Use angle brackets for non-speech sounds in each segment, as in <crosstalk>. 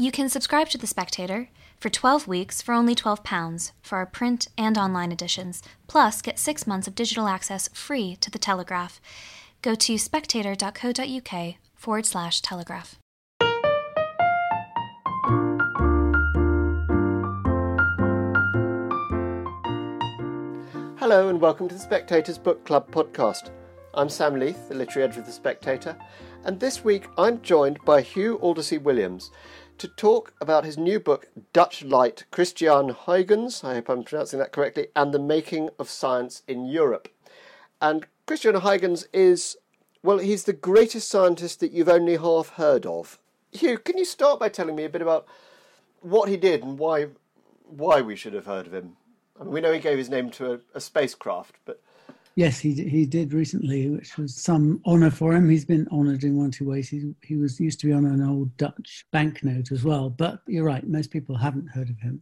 You can subscribe to The Spectator for 12 weeks for only £12 for our print and online editions, plus get six months of digital access free to The Telegraph. Go to spectator.co.uk forward slash telegraph. Hello and welcome to the Spectator's Book Club podcast. I'm Sam Leith, the literary editor of The Spectator, and this week I'm joined by Hugh Aldersey Williams to talk about his new book, Dutch Light Christiaan Huygens, I hope I'm pronouncing that correctly, and the Making of Science in Europe. And Christiaan Huygens is, well, he's the greatest scientist that you've only half heard of. Hugh, can you start by telling me a bit about what he did and why, why we should have heard of him? I mean, we know he gave his name to a, a spacecraft, but Yes, he he did recently, which was some honour for him. He's been honoured in one two ways. He, he was used to be on an old Dutch banknote as well. But you're right, most people haven't heard of him.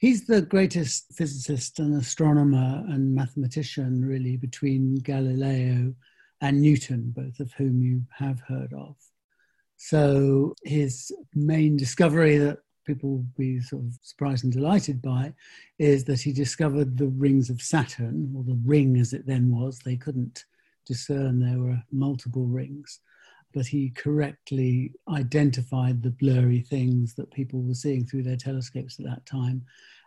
He's the greatest physicist and astronomer and mathematician, really, between Galileo and Newton, both of whom you have heard of. So his main discovery that people will be sort of surprised and delighted by is that he discovered the rings of Saturn, or the ring as it then was. They couldn't discern there were multiple rings, but he correctly identified the blurry things that people were seeing through their telescopes at that time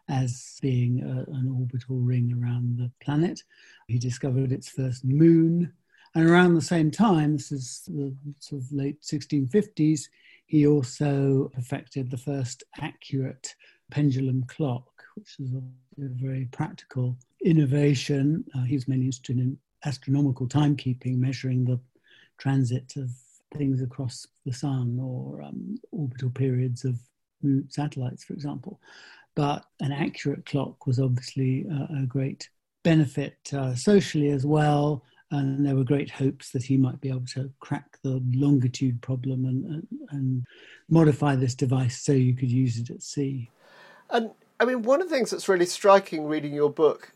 as being a, an orbital ring around the planet. He discovered its first moon. And around the same time, this is the sort of late 1650s, he also perfected the first accurate pendulum clock, which is a, very practical innovation. Uh, he was mainly interested in astronomical timekeeping, measuring the transit of things across the sun or um, orbital periods of satellites, for example. But an accurate clock was obviously a, a great benefit uh, socially as well and there were great hopes that he might be able to crack the longitude problem and, and, and, modify this device so you could use it at sea. And I mean, one of the things that's really striking reading your book,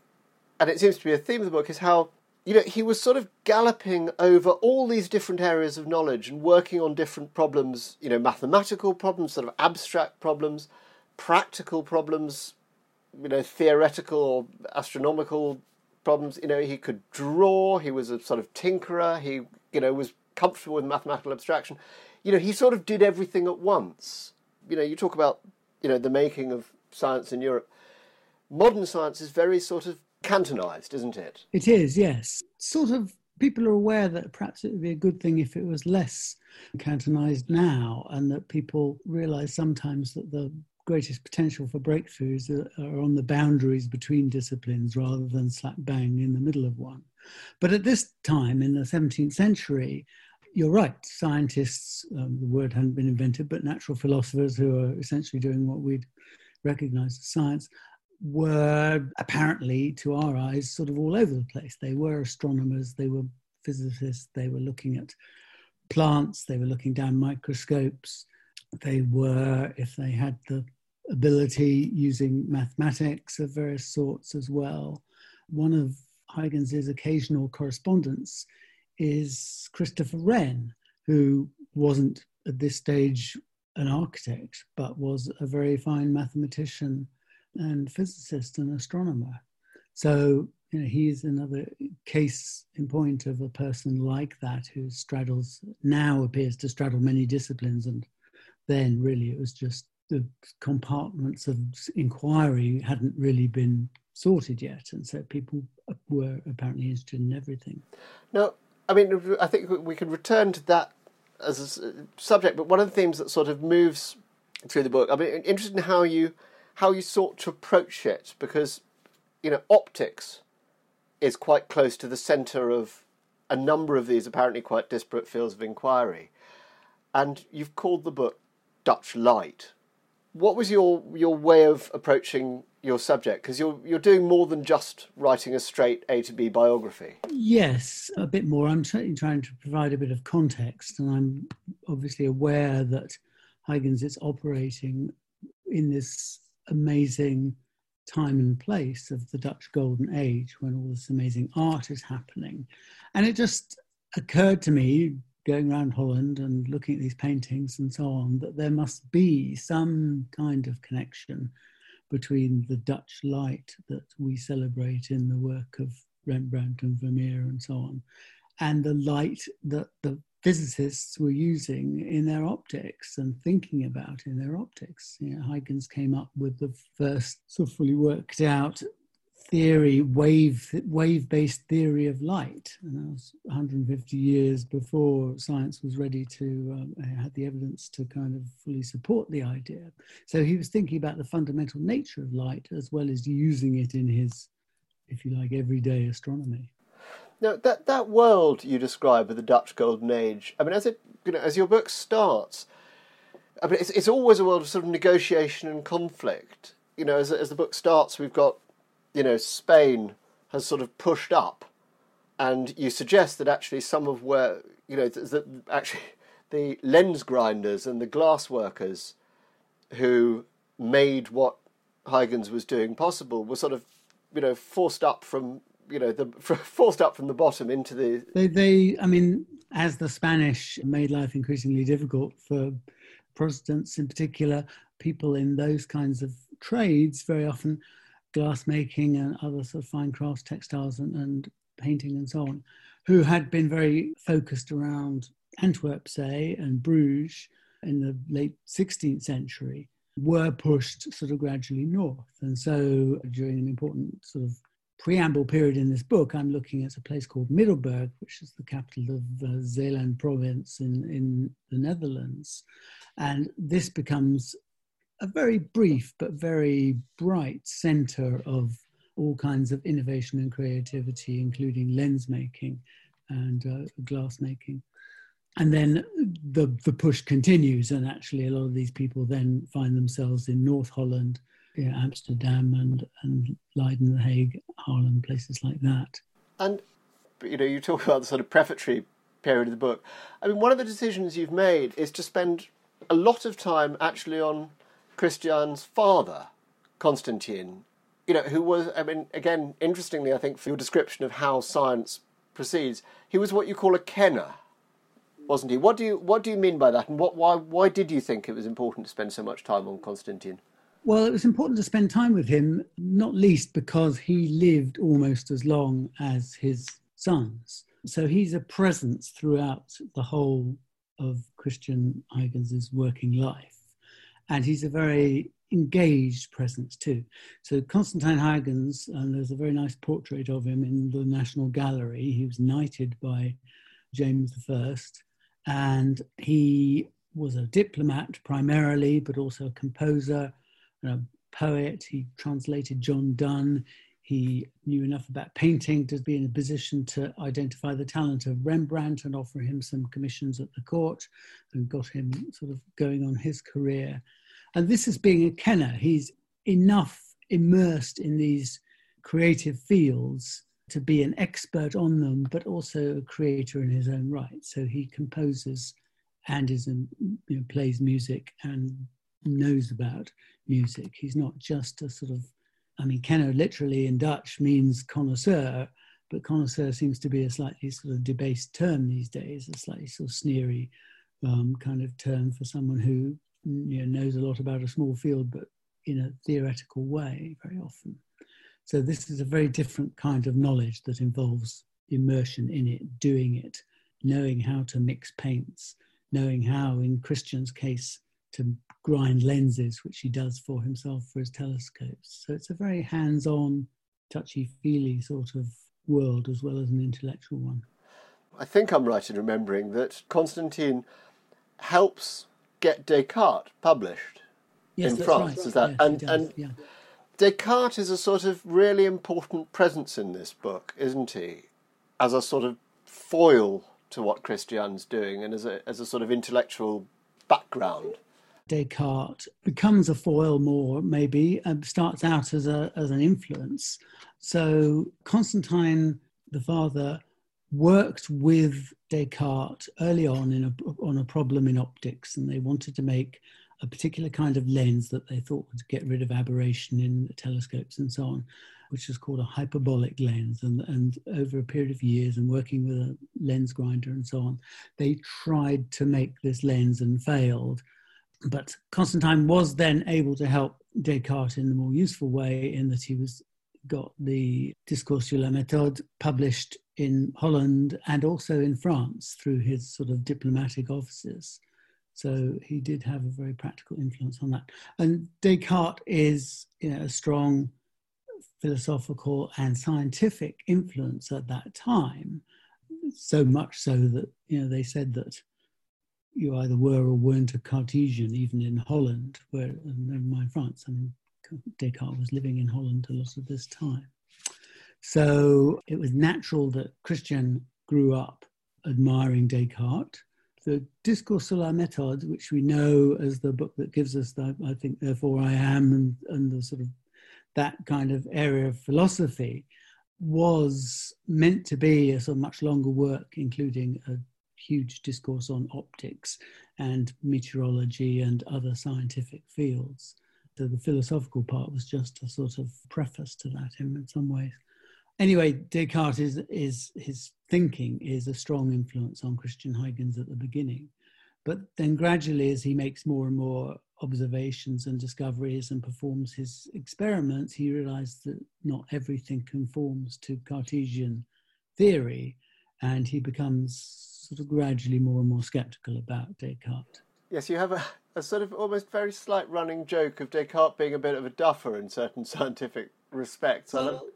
and it seems to be a theme of the book, is how you know he was sort of galloping over all these different areas of knowledge and working on different problems. You know, mathematical problems, sort of abstract problems, practical problems, you know, theoretical or astronomical problems. You know, he could draw. He was a sort of tinkerer. He, you know, was comfortable with mathematical abstraction. You know, he sort of did everything at once. You know, you talk about, you know, the making of science in Europe. Modern science is very sort of cantonized, isn't it? It is, yes. Sort of people are aware that perhaps it would be a good thing if it was less cantonized now and that people realize sometimes that the greatest potential for breakthroughs are on the boundaries between disciplines rather than slap bang in the middle of one. But at this time in the 17th century, you're right, scientists, um, the word hadn't been invented, but natural philosophers who are essentially doing what we'd recognize as science were apparently, to our eyes, sort of all over the place. They were astronomers, they were physicists, they were looking at plants, they were looking down microscopes, they were, if they had the ability using mathematics of various sorts as well. One of Huygens's occasional correspondents is Christopher Wren, who wasn't at this stage an architect, but was a very fine mathematician and physicist and astronomer. So you know, he's another case in point of a person like that who straddles now appears to straddle many disciplines, and then really it was just the compartments of inquiry hadn't really been sorted yet, and so people were apparently interested in everything. Now, I mean, I think we can return to that as a subject, but one of the themes that sort of moves through the book, I'm interested in how you how you sought to approach it, because you know, optics is quite close to the centre of a number of these apparently quite disparate fields of inquiry, and you've called the book Dutch Light, what was your your way of approaching your subject? Because you're you're doing more than just writing a straight A to B biography. Yes, a bit more. I'm certainly trying to provide a bit of context, and I'm obviously aware that Huygens is operating in this amazing time and place of the Dutch Golden Age when all this amazing art is happening. And it just occurred to me going around Holland and looking at these paintings and so on, that there must be some kind of connection between the Dutch light that we celebrate in the work of Rembrandt and Vermeer and so on, and the light that the physicists were using in their optics and thinking about in their optics. You know, Huygens came up with the first sort of fully worked out theory, wave wave based theory of light, and that was 150 years before science was ready to um, had the evidence to kind of fully support the idea. So he was thinking about the fundamental nature of light as well as using it in his, if you like, everyday astronomy. Now that that world you describe of the Dutch Golden Age, I mean, as it you know, as your book starts, I mean, it's it's always a world of sort of negotiation and conflict. You know, as as the book starts, we've got you know, Spain has sort of pushed up, and you suggest that actually some of where you know that actually <laughs> the lens grinders and the glass workers who made what Huygens was doing possible were sort of you know forced up from you know the <laughs> forced up from the bottom into the they they I mean as the Spanish made life increasingly difficult for Protestants in particular people in those kinds of trades very often glass making and other sort of fine crafts, textiles and, and painting and so on, who had been very focused around Antwerp, say, and Bruges in the late 16th century, were pushed sort of gradually north. And so during an important sort of preamble period in this book, I'm looking at a place called Middelburg, which is the capital of uh, Zeeland province in, in the Netherlands. And this becomes a very brief but very bright center of all kinds of innovation and creativity, including lens making and uh, glass making. And then the, the push continues, and actually, a lot of these people then find themselves in North Holland, you know, Amsterdam, and, and Leiden, The Hague, Haarlem, places like that. And you know, you talk about the sort of prefatory period of the book. I mean, one of the decisions you've made is to spend a lot of time actually on Christian's father, Constantine, you know, who was, I mean, again, interestingly, I think, for your description of how science proceeds, he was what you call a kenner, wasn't he? What do you what do you mean by that, and what why why did you think it was important to spend so much time on Constantine? Well, it was important to spend time with him, not least because he lived almost as long as his sons. So he's a presence throughout the whole of Christiaan Huygens' working life and he's a very engaged presence too. So Constantine Huygens, and there's a very nice portrait of him in the National Gallery. He was knighted by James I, and he was a diplomat primarily, but also a composer, and a poet. He translated John Donne. He knew enough about painting to be in a position to identify the talent of Rembrandt and offer him some commissions at the court and got him sort of going on his career. And this is being a kenner. He's enough immersed in these creative fields to be an expert on them, but also a creator in his own right. So he composes and is you know, plays music and knows about music. He's not just a sort of, I mean, kenner literally in Dutch means connoisseur, but connoisseur seems to be a slightly sort of debased term these days, a slightly sort of sneery um, kind of term for someone who you know, knows a lot about a small field, but in a theoretical way very often. So this is a very different kind of knowledge that involves immersion in it, doing it, knowing how to mix paints, knowing how, in Christian's case, to grind lenses, which he does for himself for his telescopes. So it's a very hands-on, touchy-feely sort of world as well as an intellectual one. I think I'm right in remembering that Constantine helps get Descartes published yes, in France. Right. Is that yes, and and yeah. Descartes is a sort of really important presence in this book, isn't he? As a sort of foil to what Christian's doing, and as a as a sort of intellectual background. Descartes becomes a foil more, maybe, and starts out as a as an influence. So Constantine, the father, worked with Descartes early on in a, on a problem in optics, and they wanted to make a particular kind of lens that they thought would get rid of aberration in telescopes and so on, which was called a hyperbolic lens. And, and over a period of years and working with a lens grinder and so on, they tried to make this lens and failed. But Constantine was then able to help Descartes in a more useful way in that he was got the Discours sur la méthode published in Holland and also in France through his sort of diplomatic offices. So he did have a very practical influence on that. And Descartes is you know, a strong philosophical and scientific influence at that time. So much so that you know they said that you either were or weren't a Cartesian, even in Holland, where never mind France. I mean, Descartes was living in Holland a lot of this time. So it was natural that Christian grew up admiring Descartes the Discours sur la méthode, which we know as the book that gives us, the, I think, therefore I am, and, and the sort of that kind of area of philosophy, was meant to be a sort of much longer work, including a huge discourse on optics and meteorology and other scientific fields. So the philosophical part was just a sort of preface to that in some ways anyway, Descartes is, is his thinking is a strong influence on Christiaan Huygens at the beginning. But then gradually, as he makes more and more observations and discoveries and performs his experiments, he realized that not everything conforms to Cartesian theory, and he becomes sort of gradually more and more skeptical about Descartes. Yes, you have a, a sort of almost very slight running joke of Descartes being a bit of a duffer in certain <laughs> scientific respects. Well,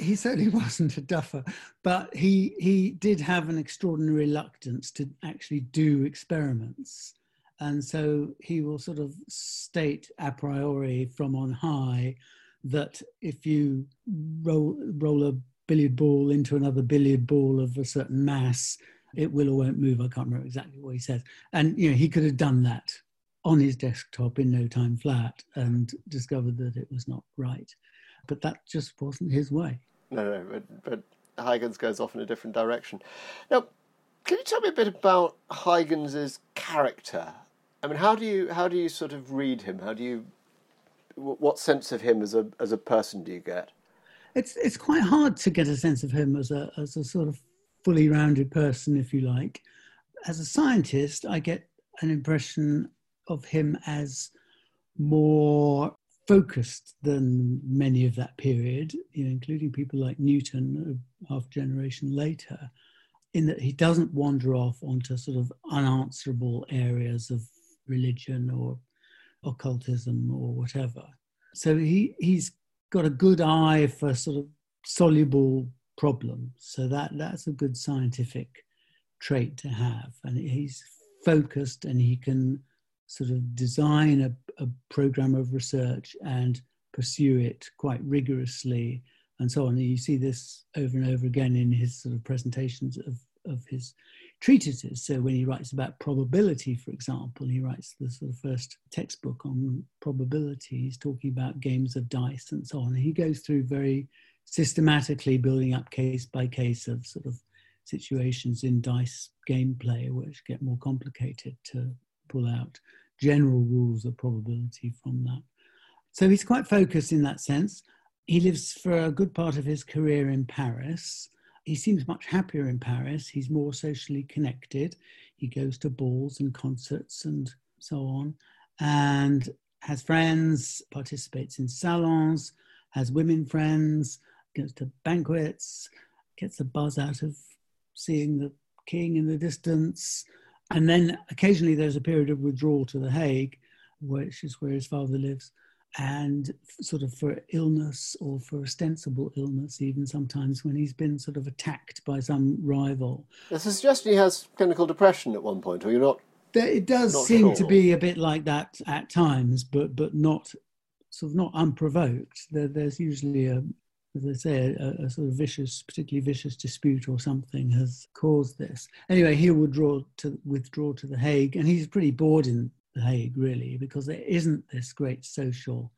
he certainly <laughs> wasn't a duffer, but he he did have an extraordinary reluctance to actually do experiments, and so he will sort of state a priori from on high that if you roll roll a billiard ball into another billiard ball of a certain mass, it will or won't move. I can't remember exactly what he says, and you know he could have done that on his desktop in no time flat and discovered that it was not right but that just wasn't his way. No, no, but, but Huygens goes off in a different direction. Now, can you tell me a bit about Huygens's character? I mean, how do you how do you sort of read him? How do you what sense of him as a as a person do you get? It's it's quite hard to get a sense of him as a as a sort of fully rounded person, if you like. As a scientist, I get an impression of him as more focused than many of that period, you know, including people like Newton, half generation later, in that he doesn't wander off onto sort of unanswerable areas of religion or occultism or whatever. So he, he's got a good eye for sort of soluble problems. So that, that's a good scientific trait to have. And he's focused and he can sort of design a, a program of research and pursue it quite rigorously and so on. And you see this over and over again in his sort of presentations of, of his treatises. So when he writes about probability, for example, he writes the sort of first textbook on probability. He's talking about games of dice and so on. He goes through very systematically building up case by case of sort of situations in dice gameplay, which get more complicated to pull out general rules of probability from that. So he's quite focused in that sense. He lives for a good part of his career in Paris. He seems much happier in Paris. He's more socially connected. He goes to balls and concerts and so on, and has friends, participates in salons, has women friends, goes to banquets, gets a buzz out of seeing the king in the distance, and then occasionally there's a period of withdrawal to The Hague, which is where his father lives, and sort of for illness or for ostensible illness, even sometimes when he's been sort of attacked by some rival. There's a suggestion he has clinical depression at one point, or you're not? It does not seem sure. to be a bit like that at times, but but not sort of not unprovoked. There, there's usually a as I say, a, a, sort of vicious, particularly vicious dispute or something has caused this. Anyway, he would draw to withdraw to the Hague, and he's pretty bored in the Hague, really, because there isn't this great social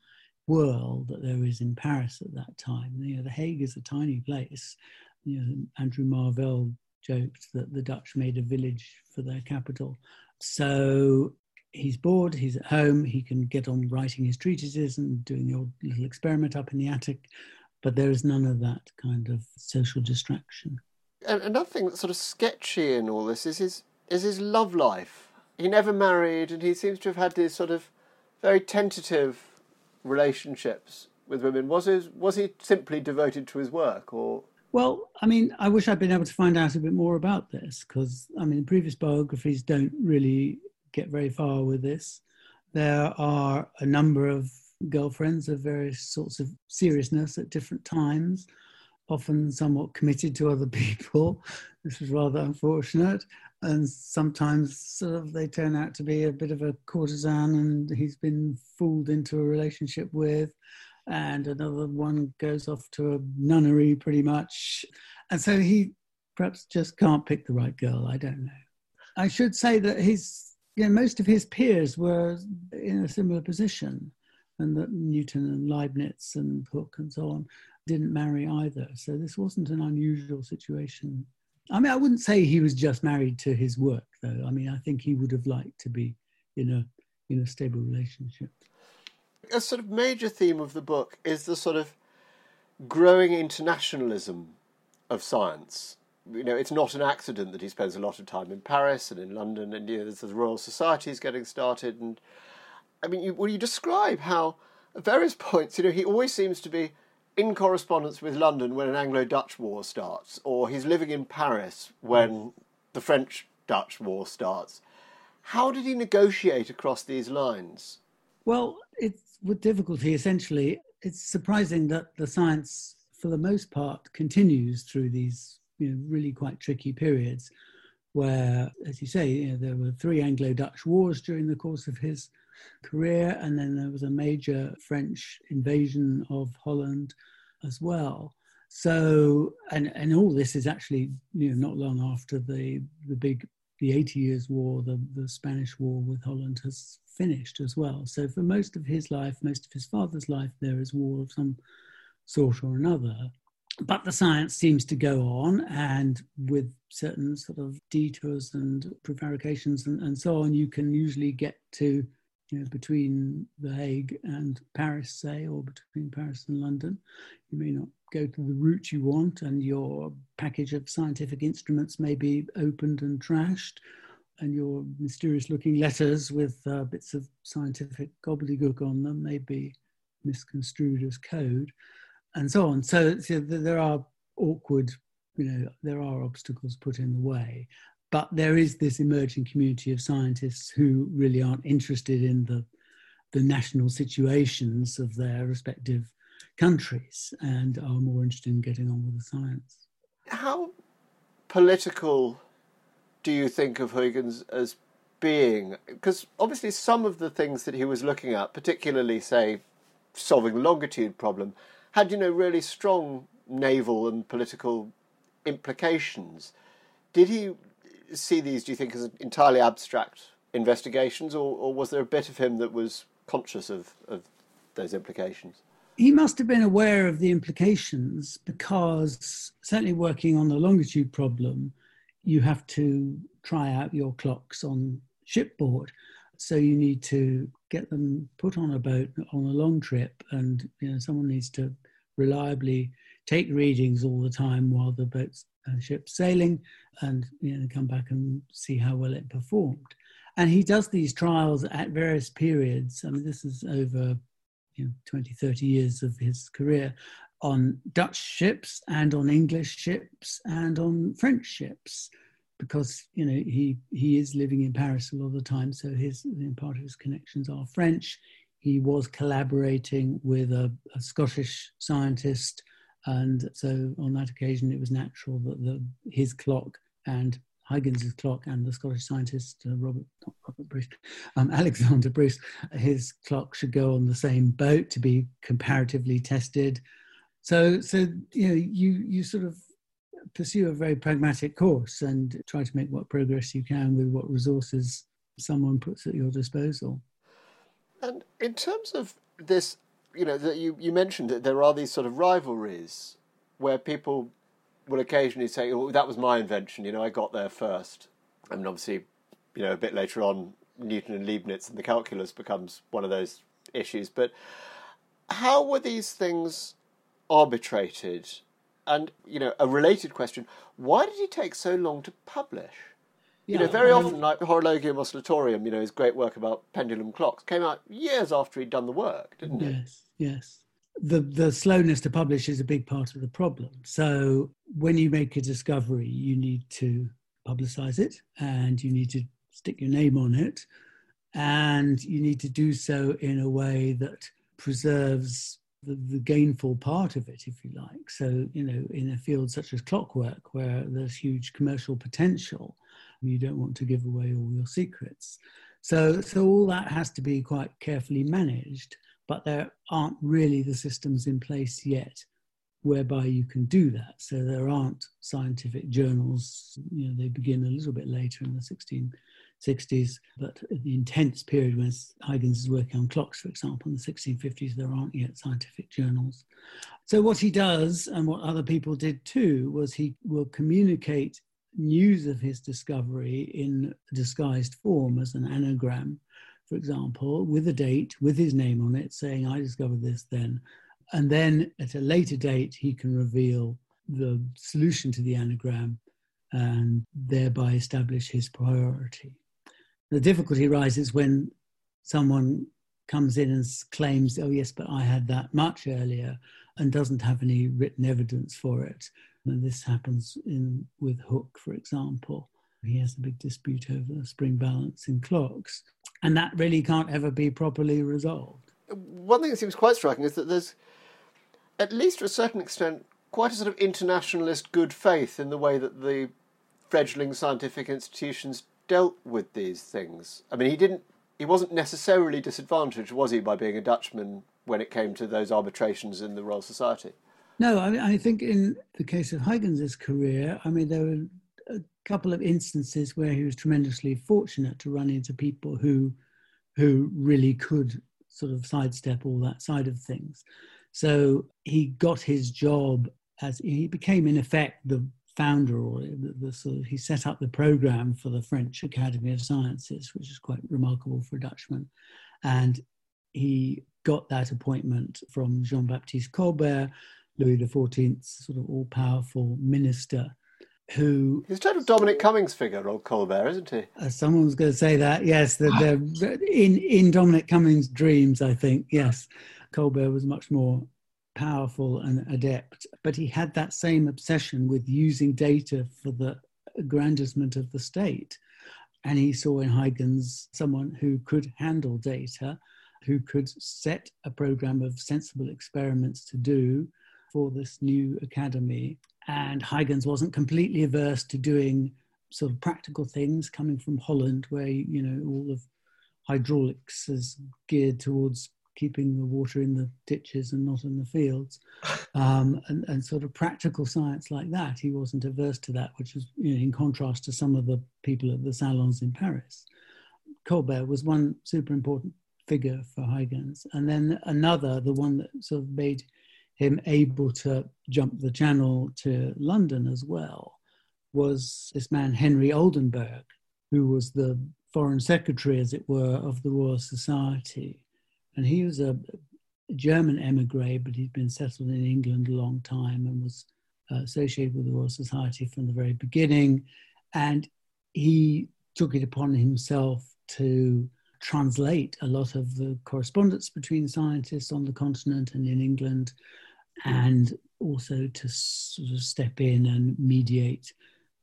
world that there is in Paris at that time. You know, the Hague is a tiny place. You know, Andrew Marvell joked that the Dutch made a village for their capital. So he's bored, he's at home, he can get on writing his treatises and doing the old little experiment up in the attic, but there is none of that kind of social distraction. And another thing that's sort of sketchy in all this is his is his love life. He never married, and he seems to have had these sort of very tentative relationships with women. Was his was he simply devoted to his work, or well, I mean, I wish I'd been able to find out a bit more about this because, I mean, previous biographies don't really get very far with this. There are a number of girlfriends of various sorts of seriousness at different times, often somewhat committed to other <laughs> people. This is rather unfortunate. And sometimes sort of they turn out to be a bit of a courtesan and he's been fooled into a relationship with and another one goes off to a nunnery pretty much. And so he perhaps just can't pick the right girl. I don't know. I should say that his, you know, most of his peers were in a similar position, and that Newton and Leibniz and Hooke and so on didn't marry either. So this wasn't an unusual situation. I mean, I wouldn't say he was just married to his work, though. I mean, I think he would have liked to be in a in a stable relationship a sort of major theme of the book is the sort of growing internationalism of science. You know, it's not an accident that he spends a lot of time in Paris and in London, and you know, the Royal Society is getting started. And I mean, you, well, you describe how at various points, you know, he always seems to be in correspondence with London when an Anglo-Dutch war starts, or he's living in Paris when the French-Dutch war starts. How did he negotiate across these lines? Well, it's with difficulty, essentially, it's surprising that the science, for the most part, continues through these you know, really quite tricky periods where, as you say, you know, there were three Anglo Dutch wars during the course of his career, and then there was a major French invasion of Holland as well. So, and, and all this is actually you know, not long after the, the big the 80 Years' War, the, the Spanish War with Holland has finished as well. So for most of his life, most of his father's life, there is war of some sort or another. But the science seems to go on, and with certain sort of detours and prevarications and, and so on, you can usually get to you know, between The Hague and Paris, say, or between Paris and London. You may not go to the route you want, and your package of scientific instruments may be opened and trashed, and your mysterious looking letters with uh, bits of scientific gobbledygook on them may be misconstrued as code, and so on. So, so there are awkward, you know, there are obstacles put in the way. But there is this emerging community of scientists who really aren't interested in the, the national situations of their respective countries and are more interested in getting on with the science. How political do you think of Huygens as being? Because obviously, some of the things that he was looking at, particularly, say, solving the longitude problem, had you know really strong naval and political implications. Did he see these? Do you think as entirely abstract investigations, or, or was there a bit of him that was conscious of, of those implications? he must have been aware of the implications because certainly working on the longitude problem, you have to try out your clocks on shipboard. So you need to get them put on a boat on a long trip, and you know someone needs to reliably take readings all the time while the boat's uh, ship's sailing, and you know come back and see how well it performed. And he does these trials at various periods. I mean, this is over you know, 20, 30 years of his career on Dutch ships and on English ships and on French ships because you know he he is living in Paris a lot of the time, so his part of his connections are French. He was collaborating with a, a, Scottish scientist, and so on that occasion, it was natural that the, his clock and Huygens's clock and the Scottish scientist uh, Robert, Robert Bruce, um, <laughs> Alexander Bruce, his clock should go on the same boat to be comparatively tested. So, so you know, you you sort of pursue a very pragmatic course and try to make what progress you can with what resources someone puts at your disposal. And in terms of this, you know, that you, you mentioned that there are these sort of rivalries where people will occasionally say, "Oh, that was my invention." You know, I got there first. I mean, obviously, you know, a bit later on, Newton and Leibniz and the calculus becomes one of those issues. But how were these things arbitrated? And, you know, a related question why did he take so long to publish? Yeah, you know, very often, like Horologium Oscillatorium, you know, his great work about pendulum clocks came out years after he'd done the work, didn't it? Yes, yes. The the slowness to publish is a big part of the problem. So when you make a discovery, you need to publicize it, and you need to stick your name on it, and you need to do so in a way that preserves the, the, gainful part of it, if you like. So, you know, in a field such as clockwork, where there's huge commercial potential, you don't want to give away all your secrets. So, so all that has to be quite carefully managed, but there aren't really the systems in place yet whereby you can do that. So there aren't scientific journals, you know, they begin a little bit later in the 1660s, but the intense period when Huygens is working on clocks, for example, in the 1650s, there aren't yet scientific journals. So what he does, and what other people did too, was he will communicate news of his discovery in disguised form as an anagram, for example, with a date, with his name on it, saying, I discovered this then. And then at a later date, he can reveal the solution to the anagram and thereby establish his priority. The difficulty arises when someone comes in and claims, oh, yes, but I had that much earlier, and doesn't have any written evidence for it. And this happens in with Hooke, for example. He has a big dispute over spring balance in clocks, and that really can't ever be properly resolved. One thing that seems quite striking is that there's, at least to a certain extent, quite a sort of internationalist good faith in the way that the fledgling scientific institutions dealt with these things. I mean, he didn't, he wasn't necessarily disadvantaged, was he, by being a Dutchman when it came to those arbitrations in the Royal Society? No, I, I think in the case of Huygens's career, I mean, there were a couple of instances where he was tremendously fortunate to run into people who, who really could sort of sidestep all that side of things. So he got his job as he became, in effect, the founder or the, the, sort of he set up the program for the French Academy of Sciences, which is quite remarkable for a Dutchman, and he got that appointment from Jean Baptiste Colbert, Louis XIV's sort of all powerful minister. Who he's kind of Dominic Cummings figure, old Colbert, isn't he? Uh, someone was going to say that. Yes, the, the, in in Dominic Cummings' dreams, I think. Yes, Colbert was much more powerful and adept, but he had that same obsession with using data for the aggrandizement of the state. And he saw in Huygens someone who could handle data who could set a program of sensible experiments to do for this new academy. And Huygens wasn't completely averse to doing sort of practical things coming from Holland, where, you know, all of hydraulics is geared towards keeping the water in the ditches and not in the fields, <laughs> um, and, and, sort of practical science like that. He wasn't averse to that, which was you know, in contrast to some of the people at the salons in Paris. Colbert was one super important figure for Huygens. And then another, the one that sort of made him able to jump the channel to London as well, was this man, Henry Oldenburg, who was the foreign secretary, as it were, of the Royal Society. And he was a German emigre, but he'd been settled in England a long time and was uh, associated with the Royal Society from the very beginning. And he took it upon himself to translate a lot of the correspondence between scientists on the continent and in England, and also to sort of step in and mediate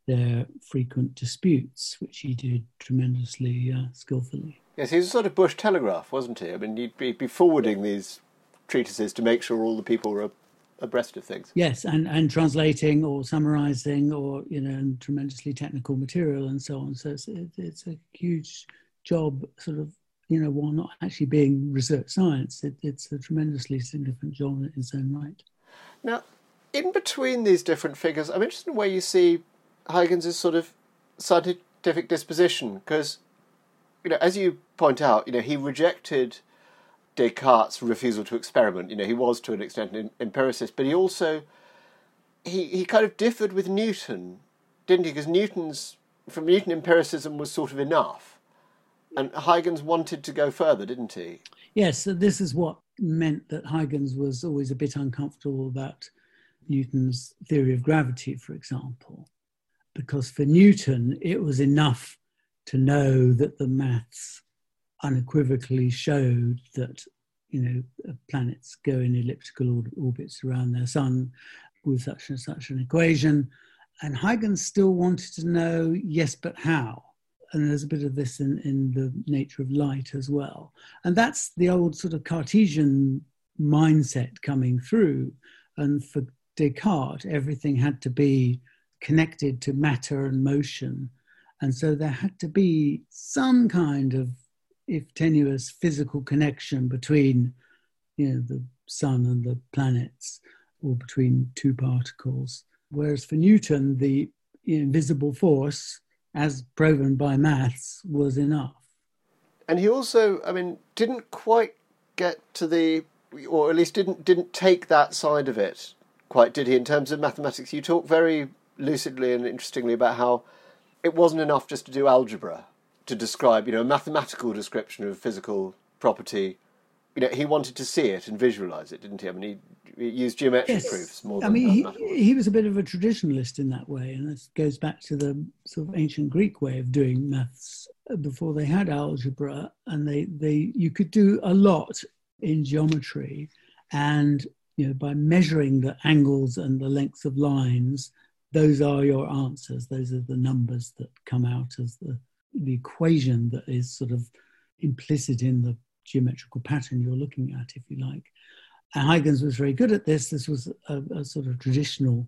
their frequent disputes, which he did tremendously uh, skillfully. Yes, he was a sort of Bush telegraph, wasn't he? I mean, he'd be, be forwarding these treatises to make sure all the people were abreast of things. Yes, and, and translating or summarizing or, you know, tremendously technical material and so on. So it's, it's a huge job sort of you know while not actually being research science it, it's a tremendously significant job in its own right. Now in between these different figures i'm interested in where you see huygens' sort of scientific disposition because you know as you point out you know he rejected descartes refusal to experiment. You know he was to an extent an empiricist but he also he, he kind of differed with newton didn't he? Because newton's from newton empiricism was sort of enough And Huygens wanted to go further, didn't he? Yes, so this is what meant that Huygens was always a bit uncomfortable about Newton's theory of gravity, for example, because for Newton it was enough to know that the maths unequivocally showed that you know uh, planets go in elliptical orbits around their sun with such and such an equation and Huygens still wanted to know yes but how and there's a bit of this in, in the nature of light as well. And that's the old sort of cartesian mindset coming through. And for descartes everything had to be connected to matter and motion. And so there had to be some kind of if tenuous physical connection between you know the sun and the planets or between two particles. Whereas for newton the invisible force as proven by maths was enough and he also i mean didn't quite get to the or at least didn't didn't take that side of it quite did he in terms of mathematics you talk very lucidly and interestingly about how it wasn't enough just to do algebra to describe, you know, a mathematical description of physical property. You know, he wanted to see it and visualize it, didn't he? I mean, he, he used geometric yes. proofs more. Than I mean, he, he was a bit of a traditionalist in that way, and this goes back to the sort of ancient Greek way of doing maths before they had algebra, and they they you could do a lot in geometry, and you know by measuring the angles and the lengths of lines, those are your answers. Those are the numbers that come out as the the equation that is sort of implicit in the geometrical pattern you're looking at, if you like. And Huygens was very good at this. This was a, a sort of traditional,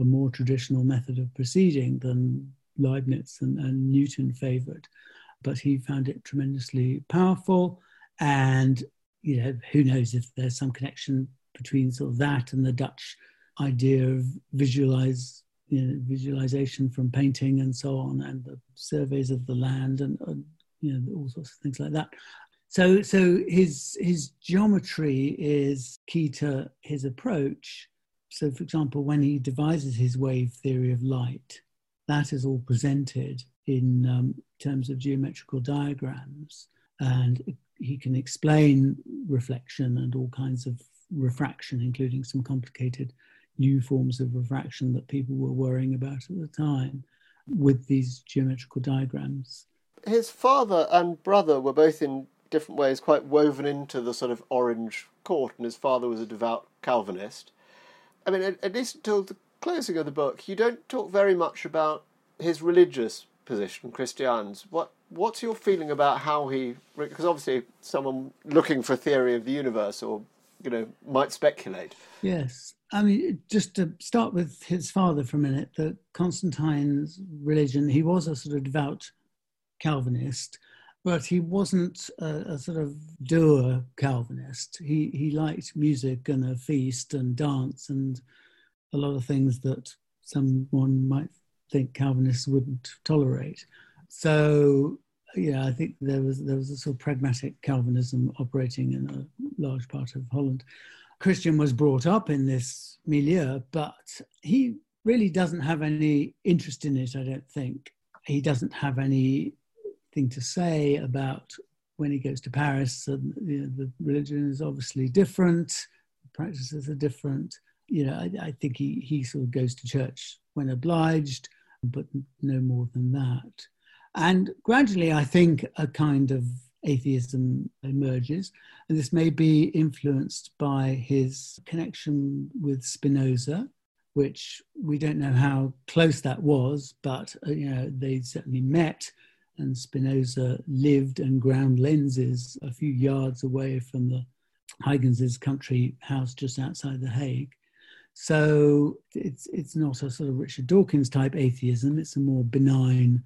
a more traditional method of proceeding than Leibniz and, and Newton favored. But he found it tremendously powerful. And, you know, who knows if there's some connection between sort of that and the Dutch idea of visualize you know, visualization from painting and so on, and the surveys of the land and, and you know all sorts of things like that. So, so his his geometry is key to his approach. So, for example, when he devises his wave theory of light, that is all presented in um, terms of geometrical diagrams, and he can explain reflection and all kinds of refraction, including some complicated new forms of refraction that people were worrying about at the time with these geometrical diagrams. His father and brother were both in different ways quite woven into the sort of Orange court, and his father was a devout Calvinist. I mean, at, at least until the closing of the book, you don't talk very much about his religious position, Christian's. What what's your feeling about how he? Because obviously, someone looking for a theory of the universe or you know might speculate. Yes, I mean, just to start with his father for a minute, the Constantine's religion, he was a sort of devout Calvinist, but he wasn't a, a sort of dour Calvinist. He, he liked music and a feast and dance and a lot of things that someone might think Calvinists wouldn't tolerate. So, yeah, I think there was there was a sort of pragmatic Calvinism operating in a large part of Holland. Christian was brought up in this milieu, but he really doesn't have any interest in it, I don't think. He doesn't have anything to say about when he goes to Paris. And, you know, the religion is obviously different, practices are different. You know, I, I think he, he sort of goes to church when obliged, but no more than that. And gradually, I think a kind of atheism emerges. And this may be influenced by his connection with Spinoza, which we don't know how close that was, but uh, you know they certainly met. And Spinoza lived and ground lenses a few yards away from the Huygens's country house just outside The Hague. So it's it's not a sort of Richard Dawkins type atheism. It's a more benign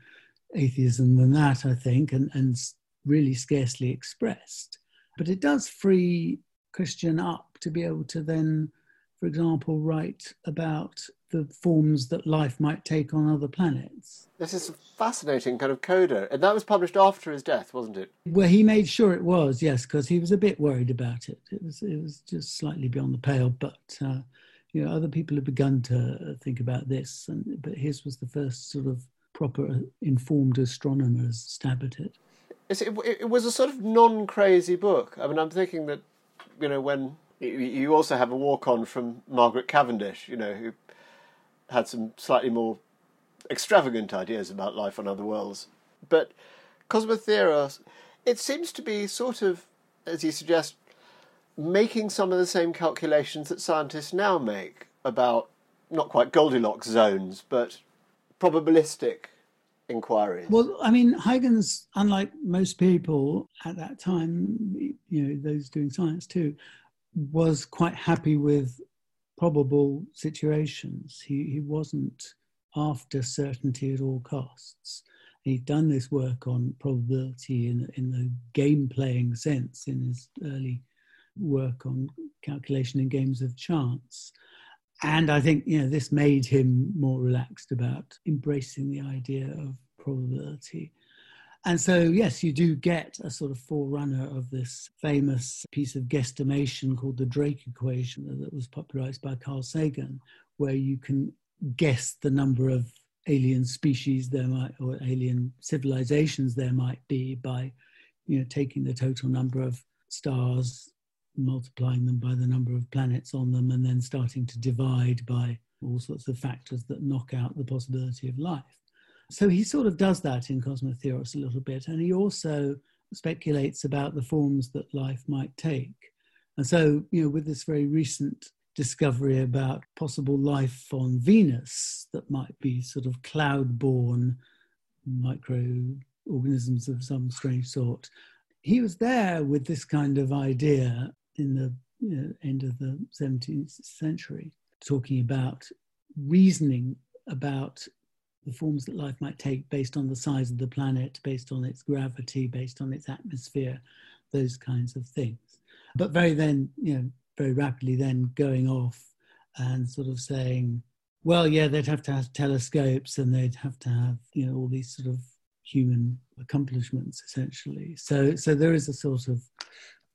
atheism than that, I think, and, and really scarcely expressed. But it does free Christian up to be able to then, for example, write about the forms that life might take on other planets. This is a fascinating kind of coda. And that was published after his death, wasn't it? Well, he made sure it was, yes, because he was a bit worried about it. It was, it was just slightly beyond the pale, but. Uh, you know, other people have begun to think about this, and, but his was the first sort of proper informed astronomers stab at it. It, it, was a sort of non-crazy book. I mean, I'm thinking that you know when you also have a walk-on from Margaret Cavendish, you know, who had some slightly more extravagant ideas about life on other worlds. But Cosmotheoros, it seems to be sort of, as you suggest, making some of the same calculations that scientists now make about not quite Goldilocks zones, but probabilistic inquiries. Well, I mean, Huygens, unlike most people at that time, you know, those doing science too, was quite happy with probable situations. He he wasn't after certainty at all costs. He'd done this work on probability in in the game playing sense in his early work on calculation in games of chance. And I think you know this made him more relaxed about embracing the idea of probability. And so, yes, you do get a sort of forerunner of this famous piece of guesstimation called the Drake equation that was popularized by Carl Sagan, where you can guess the number of alien species there might, or alien civilizations there might be by, you know, taking the total number of stars multiplying them by the number of planets on them, and then starting to divide by all sorts of factors that knock out the possibility of life. So he sort of does that in Cosmotheoros a little bit, and he also speculates about the forms that life might take. And so, you know, with this very recent discovery about possible life on Venus that might be sort of cloud born microorganisms of some strange sort, he was there with this kind of idea in the you know, end of the 17th century, talking about reasoning about the forms that life might take based on the size of the planet, based on its gravity, based on its atmosphere, those kinds of things. But very then, you know, very rapidly then going off and sort of saying, well, yeah, they'd have to have telescopes and they'd have to have, you know, all these sort of human accomplishments essentially. So, so there is a sort of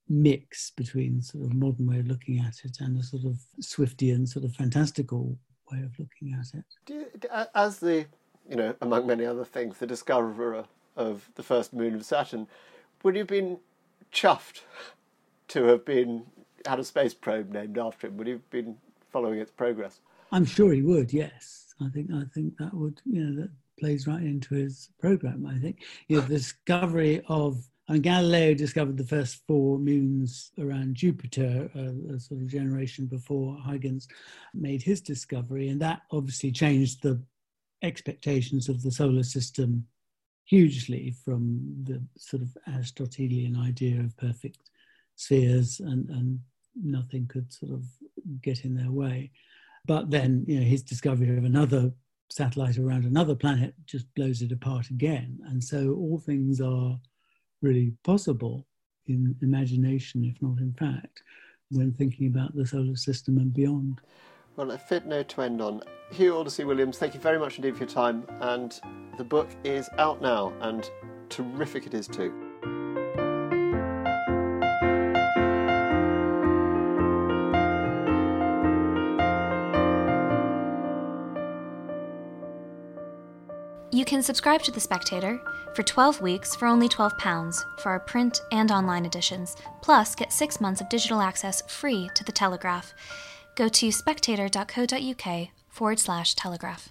mix between sort of modern way of looking at it and a sort of Swiftian, sort of fantastical way of looking at it. You, as the, you know, among many other things, the discoverer of the first moon of Saturn, would you have been chuffed to have been had a space probe named after him? Would you have been following its progress? I'm sure he would. Yes, I think I think that would you know that plays right into his program. I think you know, the discovery of and Galileo discovered the first four moons around Jupiter, uh, a sort of generation before Huygens made his discovery, and that obviously changed the expectations of the solar system hugely from the sort of Aristotelian idea of perfect spheres and, and nothing could sort of get in their way. But then, you know, his discovery of another satellite around another planet just blows it apart again. And so all things are really possible in imagination, if not in fact, when thinking about the solar system and beyond. Well, a fit note to end on. Hugh Aldersey Williams, thank you very much indeed for your time. And the book is out now, and terrific it is too. Can subscribe to The Spectator for 12 weeks for only £12 for our print and online editions, plus get six months of digital access free to The Telegraph. Go to spectator.co.uk forward slash telegraph.